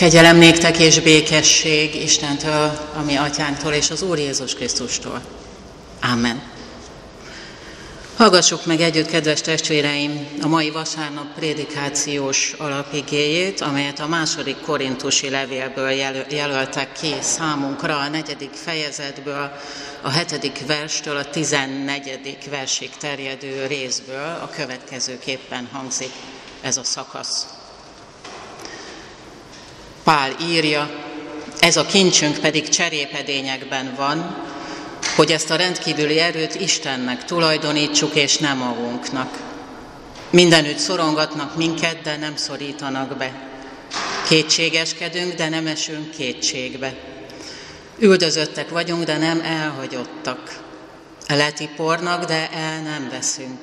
Kegyelem néktek és békesség Istentől, ami atyánktól és az Úr Jézus Krisztustól. Amen. Hallgassuk meg együtt, kedves testvéreim, a mai vasárnap prédikációs alapigéjét, amelyet a második korintusi levélből jelöltek ki számunkra, a negyedik fejezetből, a hetedik verstől a tizennegyedik versig terjedő részből a következőképpen hangzik ez a szakasz. Pál írja, ez a kincsünk pedig cserépedényekben van, hogy ezt a rendkívüli erőt Istennek tulajdonítsuk, és nem magunknak. Mindenütt szorongatnak minket, de nem szorítanak be. Kétségeskedünk, de nem esünk kétségbe. Üldözöttek vagyunk, de nem elhagyottak. Letipornak, de el nem veszünk.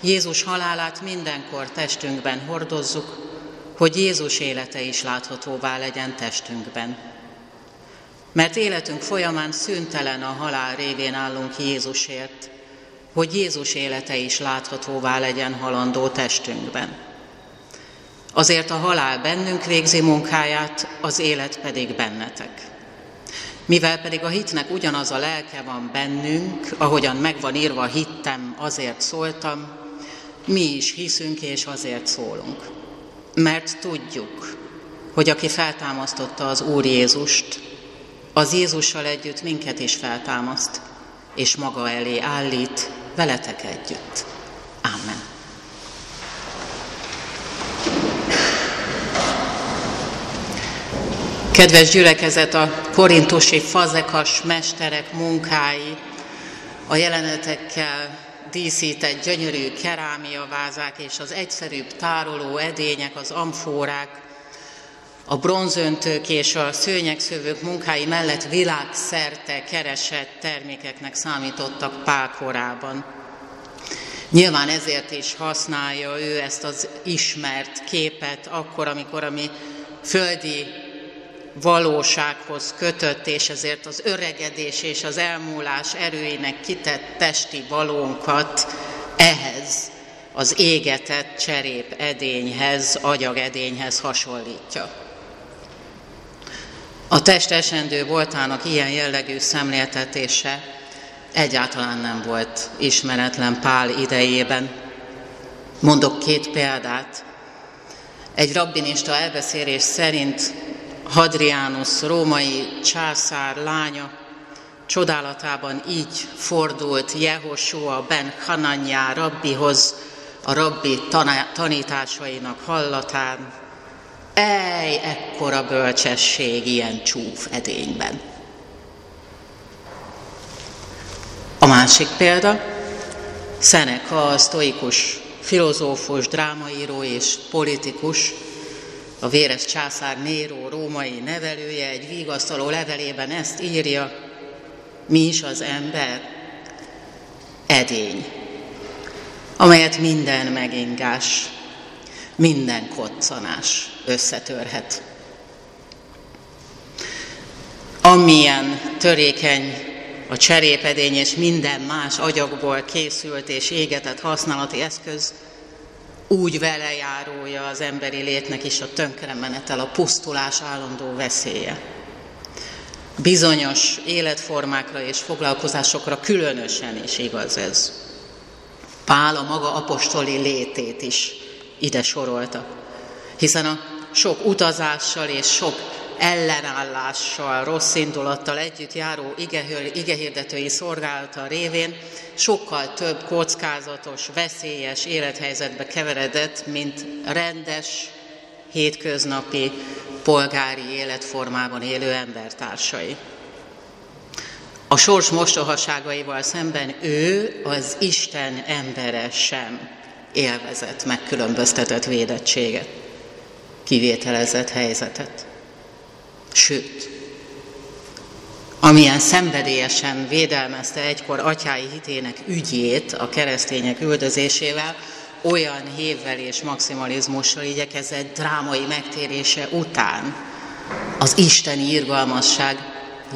Jézus halálát mindenkor testünkben hordozzuk, hogy Jézus élete is láthatóvá legyen testünkben. Mert életünk folyamán szüntelen a halál révén állunk Jézusért, hogy Jézus élete is láthatóvá legyen halandó testünkben. Azért a halál bennünk végzi munkáját, az élet pedig bennetek. Mivel pedig a hitnek ugyanaz a lelke van bennünk, ahogyan megvan írva, hittem, azért szóltam, mi is hiszünk és azért szólunk. Mert tudjuk, hogy aki feltámasztotta az Úr Jézust, az Jézussal együtt minket is feltámaszt, és maga elé állít veletek együtt. Amen. Kedves gyülekezet, a korintusi fazekas mesterek munkái, a jelenetekkel díszített gyönyörű kerámiavázák és az egyszerűbb tároló edények, az amfórák, a bronzöntők és a szőnyegszövők munkái mellett világszerte keresett termékeknek számítottak Pál korában. Nyilván ezért is használja ő ezt az ismert képet akkor, amikor a mi földi valósághoz kötött, és ezért az öregedés és az elmúlás erőinek kitett testi valónkat ehhez az égetett cserép edényhez, agyagedényhez hasonlítja. A test esendő voltának ilyen jellegű szemléltetése egyáltalán nem volt ismeretlen Pál idejében. Mondok két példát. Egy rabbinista elbeszélés szerint Hadrianus római császár lánya csodálatában így fordult Jehoshua ben Hananyá rabbihoz, a rabbi tanításainak hallatán, Ej, ekkora bölcsesség ilyen csúf edényben. A másik példa, Seneca, a sztoikus filozófus, drámaíró és politikus, a véres császár Néró római nevelője egy vigasztaló levelében ezt írja, mi is az ember? Edény, amelyet minden megingás, minden koccanás összetörhet. Amilyen törékeny a cserépedény és minden más agyagból készült és égetett használati eszköz, úgy vele járója az emberi létnek is a tönkremenetel, a pusztulás állandó veszélye. Bizonyos életformákra és foglalkozásokra különösen is igaz ez. Pál a maga apostoli létét is ide sorolta. Hiszen a sok utazással és sok ellenállással, rossz indulattal együtt járó igehirdetői szolgálata révén sokkal több kockázatos, veszélyes élethelyzetbe keveredett, mint rendes, hétköznapi, polgári életformában élő embertársai. A sors mostohaságaival szemben ő, az Isten embere sem élvezett megkülönböztetett védettséget, kivételezett helyzetet. Sőt, amilyen szenvedélyesen védelmezte egykor atyái hitének ügyét a keresztények üldözésével, olyan hévvel és maximalizmussal igyekezett drámai megtérése után az isteni irgalmasság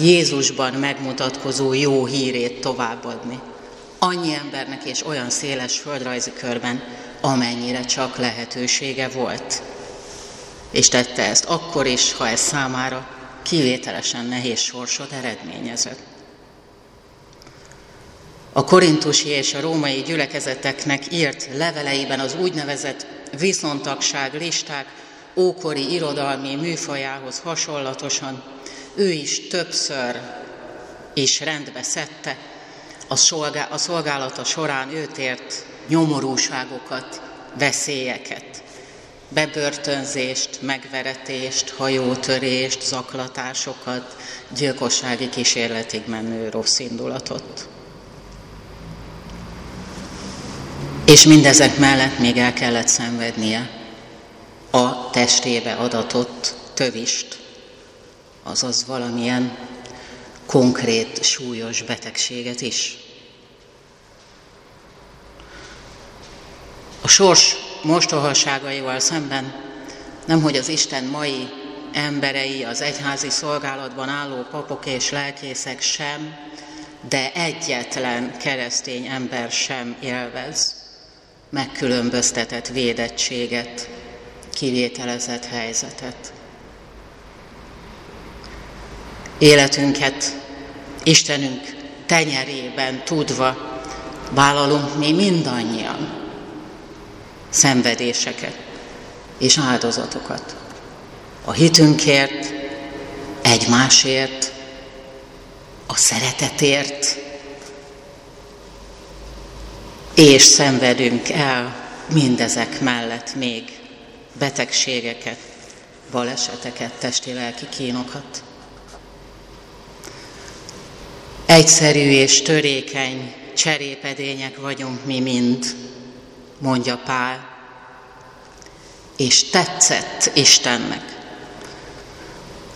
Jézusban megmutatkozó jó hírét továbbadni annyi embernek és olyan széles földrajzi körben, amennyire csak lehetősége volt. És tette ezt akkor is, ha ez számára kivételesen nehéz sorsot eredményezett. A korintusi és a római gyülekezeteknek írt leveleiben az úgynevezett viszontagság listák ókori irodalmi műfajához hasonlatosan ő is többször is rendbe szedte a, szolgá- a szolgálata során őt ért nyomorúságokat, veszélyeket, bebörtönzést, megveretést, hajótörést, zaklatásokat, gyilkossági kísérletig menő rossz indulatot. És mindezek mellett még el kellett szenvednie a testébe adatott tövist, azaz valamilyen konkrét, súlyos betegséget is. A sors mostohaságaival szemben nemhogy az Isten mai emberei, az egyházi szolgálatban álló papok és lelkészek sem, de egyetlen keresztény ember sem élvez megkülönböztetett védettséget, kivételezett helyzetet. Életünket Istenünk tenyerében tudva vállalunk mi mindannyian szenvedéseket és áldozatokat. A hitünkért, egymásért, a szeretetért, és szenvedünk el mindezek mellett még betegségeket, baleseteket, testi-lelki kínokat. Egyszerű és törékeny cserépedények vagyunk mi mind, mondja Pál, és tetszett Istennek,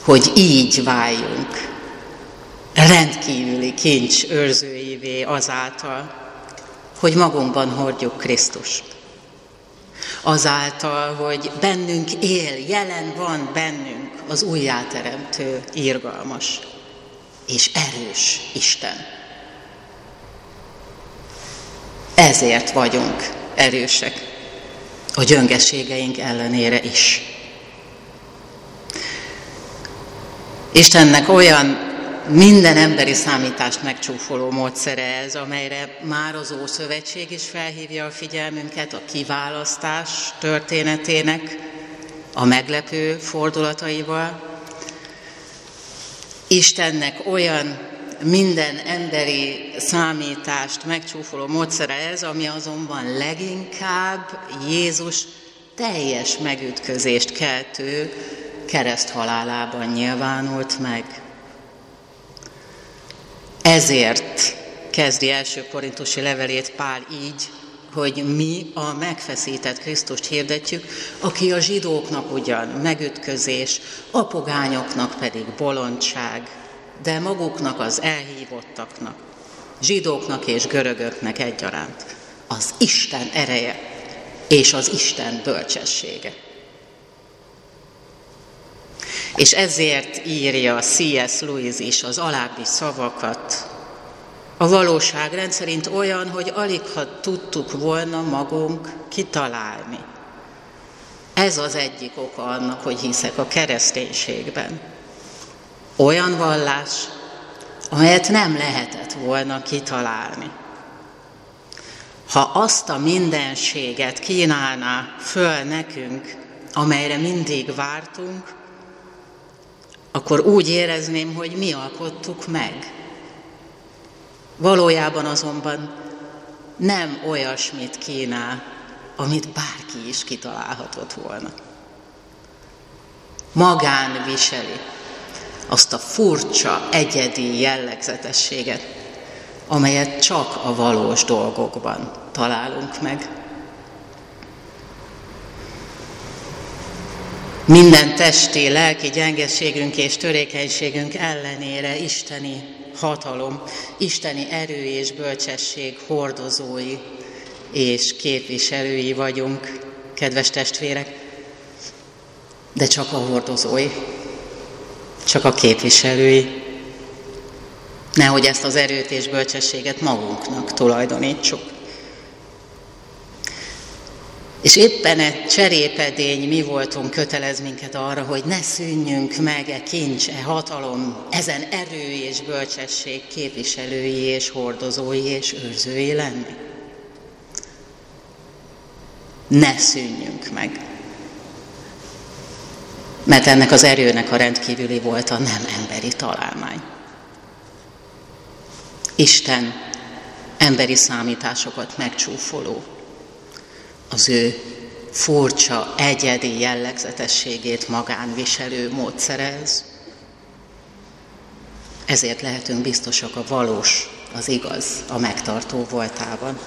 hogy így váljunk rendkívüli kincs őrzőivé azáltal, hogy magunkban hordjuk Krisztust. Azáltal, hogy bennünk él, jelen van bennünk az újjáteremtő, irgalmas és erős Isten. Ezért vagyunk erősek a gyöngeségeink ellenére is. Istennek olyan minden emberi számítást megcsúfoló módszere ez, amelyre már az Ószövetség is felhívja a figyelmünket a kiválasztás történetének, a meglepő fordulataival. Istennek olyan minden emberi számítást megcsúfoló módszere ez, ami azonban leginkább Jézus teljes megütközést keltő kereszthalálában nyilvánult meg. Ezért kezdi első korintusi levelét Pál így, hogy mi a megfeszített Krisztust hirdetjük, aki a zsidóknak ugyan megütközés, a pogányoknak pedig bolondság, de maguknak az elhívottaknak, zsidóknak és görögöknek egyaránt az Isten ereje és az Isten bölcsessége. És ezért írja C.S. Lewis is az alábbi szavakat. A valóság rendszerint olyan, hogy alig ha tudtuk volna magunk kitalálni. Ez az egyik oka annak, hogy hiszek a kereszténységben. Olyan vallás, amelyet nem lehetett volna kitalálni. Ha azt a mindenséget kínálná föl nekünk, amelyre mindig vártunk, akkor úgy érezném, hogy mi alkottuk meg. Valójában azonban nem olyasmit kínál, amit bárki is kitalálhatott volna. Magán viseli azt a furcsa, egyedi jellegzetességet, amelyet csak a valós dolgokban találunk meg. Minden testi, lelki gyengeségünk és törékenységünk ellenére isteni hatalom, isteni erő és bölcsesség hordozói és képviselői vagyunk, kedves testvérek, de csak a hordozói, csak a képviselői. Nehogy ezt az erőt és bölcsességet magunknak tulajdonítsuk. És éppen egy cserépedény mi voltunk kötelez minket arra, hogy ne szűnjünk meg e kincs, e hatalom, ezen erő és bölcsesség képviselői és hordozói és őrzői lenni. Ne szűnjünk meg. Mert ennek az erőnek a rendkívüli volt a nem emberi találmány. Isten emberi számításokat megcsúfoló, az ő furcsa, egyedi jellegzetességét magán viselő módszerez. Ezért lehetünk biztosak a valós, az igaz, a megtartó voltában.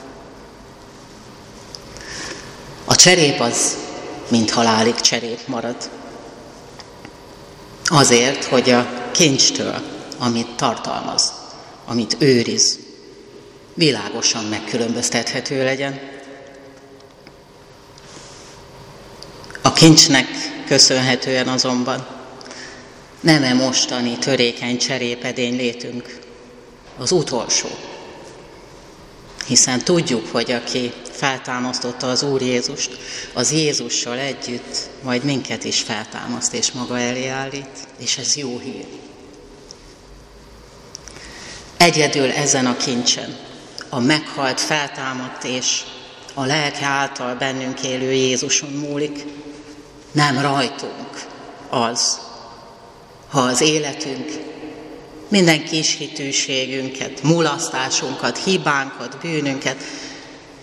A cserép az, mint halálig cserép marad. Azért, hogy a kincstől, amit tartalmaz, amit őriz, világosan megkülönböztethető legyen. A kincsnek köszönhetően azonban nem e mostani törékeny cserépedény létünk az utolsó. Hiszen tudjuk, hogy aki feltámasztotta az Úr Jézust, az Jézussal együtt majd minket is feltámaszt és maga elé állít, és ez jó hír. Egyedül ezen a kincsen, a meghalt, feltámadt és a lelke által bennünk élő Jézuson múlik, nem rajtunk az, ha az életünk, minden kis hitűségünket, mulasztásunkat, hibánkat, bűnünket,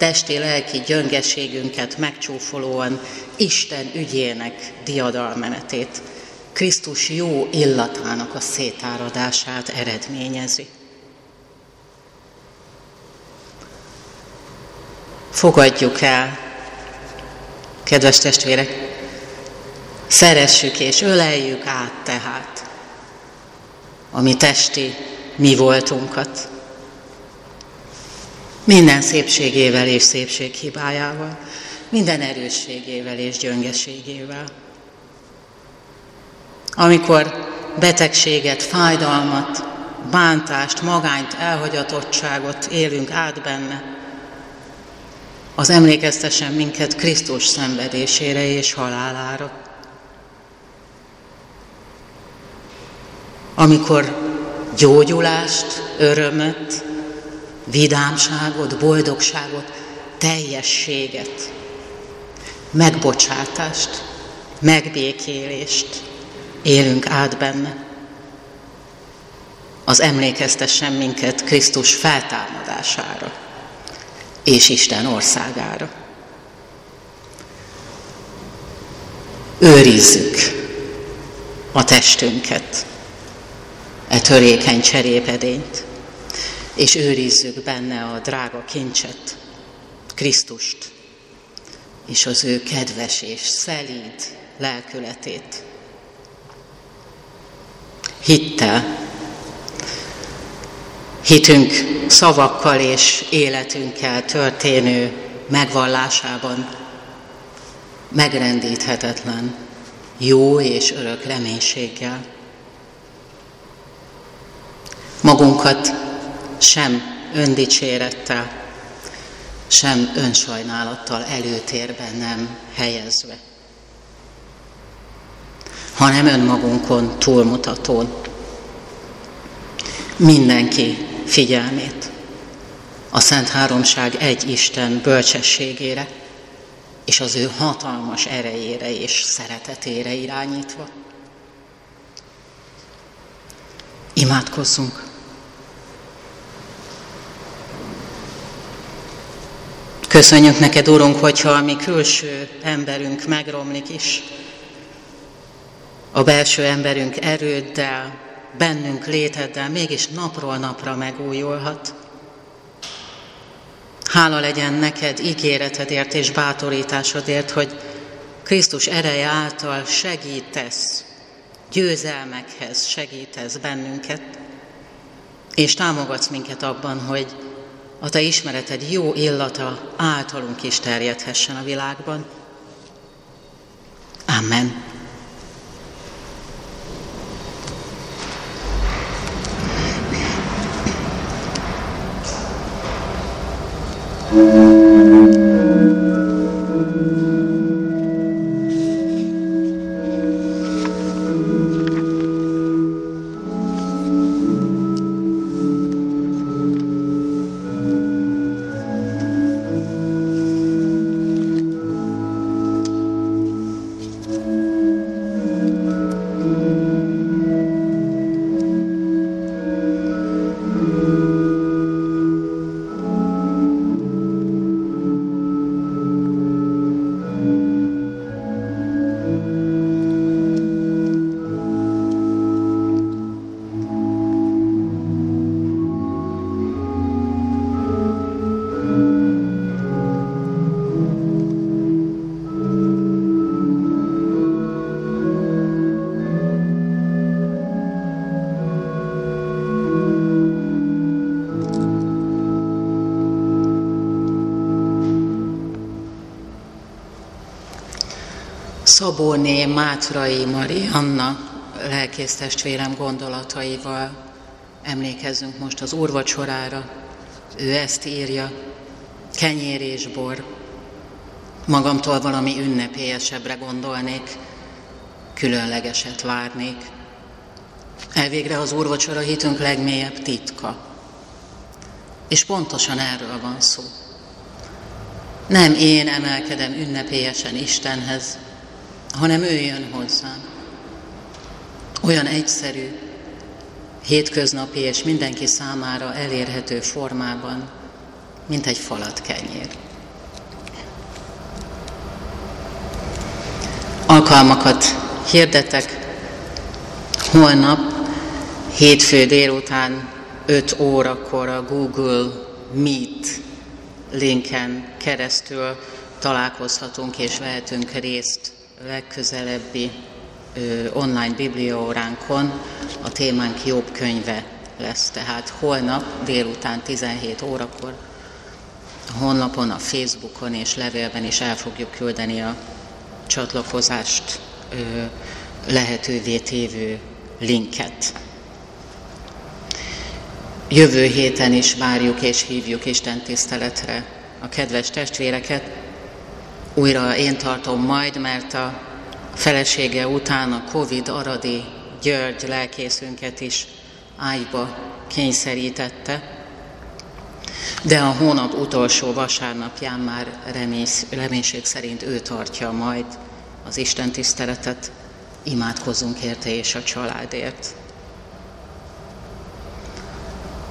testi, lelki gyöngeségünket megcsúfolóan Isten ügyének diadalmenetét, Krisztus jó illatának a szétáradását eredményezi. Fogadjuk el, kedves testvérek, szeressük és öleljük át tehát a mi testi mi voltunkat, minden szépségével és szépséghibájával, minden erősségével és gyöngeségével. Amikor betegséget, fájdalmat, bántást, magányt, elhagyatottságot élünk át benne, az emlékeztessen minket Krisztus szenvedésére és halálára. Amikor gyógyulást, örömöt, vidámságot, boldogságot, teljességet, megbocsátást, megbékélést élünk át benne. Az emlékeztessen minket Krisztus feltámadására és Isten országára. Őrizzük a testünket, e törékeny cserépedényt, és őrizzük benne a drága kincset, Krisztust, és az ő kedves és szelíd lelkületét. Hittel, hitünk szavakkal és életünkkel történő megvallásában megrendíthetetlen, jó és örök reménységgel. Magunkat sem öndicsérettel, sem önsajnálattal előtérben nem helyezve, hanem önmagunkon túlmutatón. Mindenki figyelmét a Szent Háromság egy Isten bölcsességére és az ő hatalmas erejére és szeretetére irányítva. Imádkozzunk! Köszönjük neked, Urunk, hogyha a mi külső emberünk megromlik is, a belső emberünk erőddel, bennünk léteddel mégis napról napra megújulhat. Hála legyen neked ígéretedért és bátorításodért, hogy Krisztus ereje által segítesz, győzelmekhez segítesz bennünket, és támogatsz minket abban, hogy a Te ismereted jó illata általunk is terjedhessen a világban. Amen. Szabóné Mátrai Marianna lelkész testvérem gondolataival emlékezzünk most az úrvacsorára. Ő ezt írja, kenyér és bor. Magamtól valami ünnepélyesebbre gondolnék, különlegeset várnék. Elvégre az úrvacsora hitünk legmélyebb titka. És pontosan erről van szó. Nem én emelkedem ünnepélyesen Istenhez, hanem ő jön hozzám. Olyan egyszerű, hétköznapi és mindenki számára elérhető formában, mint egy falat kenyér. Alkalmakat hirdetek. Holnap, hétfő délután 5 órakor a Google Meet linken keresztül találkozhatunk és vehetünk részt legközelebbi online bibliaóránkon. A témánk jobb könyve lesz, tehát holnap délután 17 órakor a honlapon, a Facebookon és levélben is el fogjuk küldeni a csatlakozást lehetővé tévő linket. Jövő héten is várjuk és hívjuk Isten tiszteletre a kedves testvéreket. Újra én tartom majd, mert a felesége után a Covid Aradi György lelkészünket is ágyba kényszerítette, de a hónap utolsó vasárnapján már remész, reménység szerint ő tartja majd az Isten tiszteletet, imádkozzunk érte és a családért.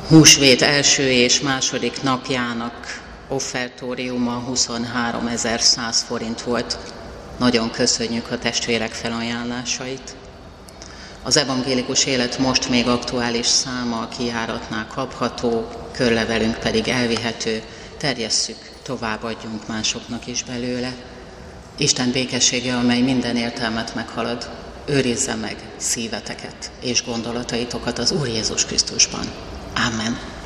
Húsvét első és második napjának offertóriuma 23.100 forint volt. Nagyon köszönjük a testvérek felajánlásait. Az evangélikus élet most még aktuális száma a kiáratnál kapható, körlevelünk pedig elvihető, terjesszük, továbbadjunk másoknak is belőle. Isten békessége, amely minden értelmet meghalad, őrizze meg szíveteket és gondolataitokat az Úr Jézus Krisztusban. Amen.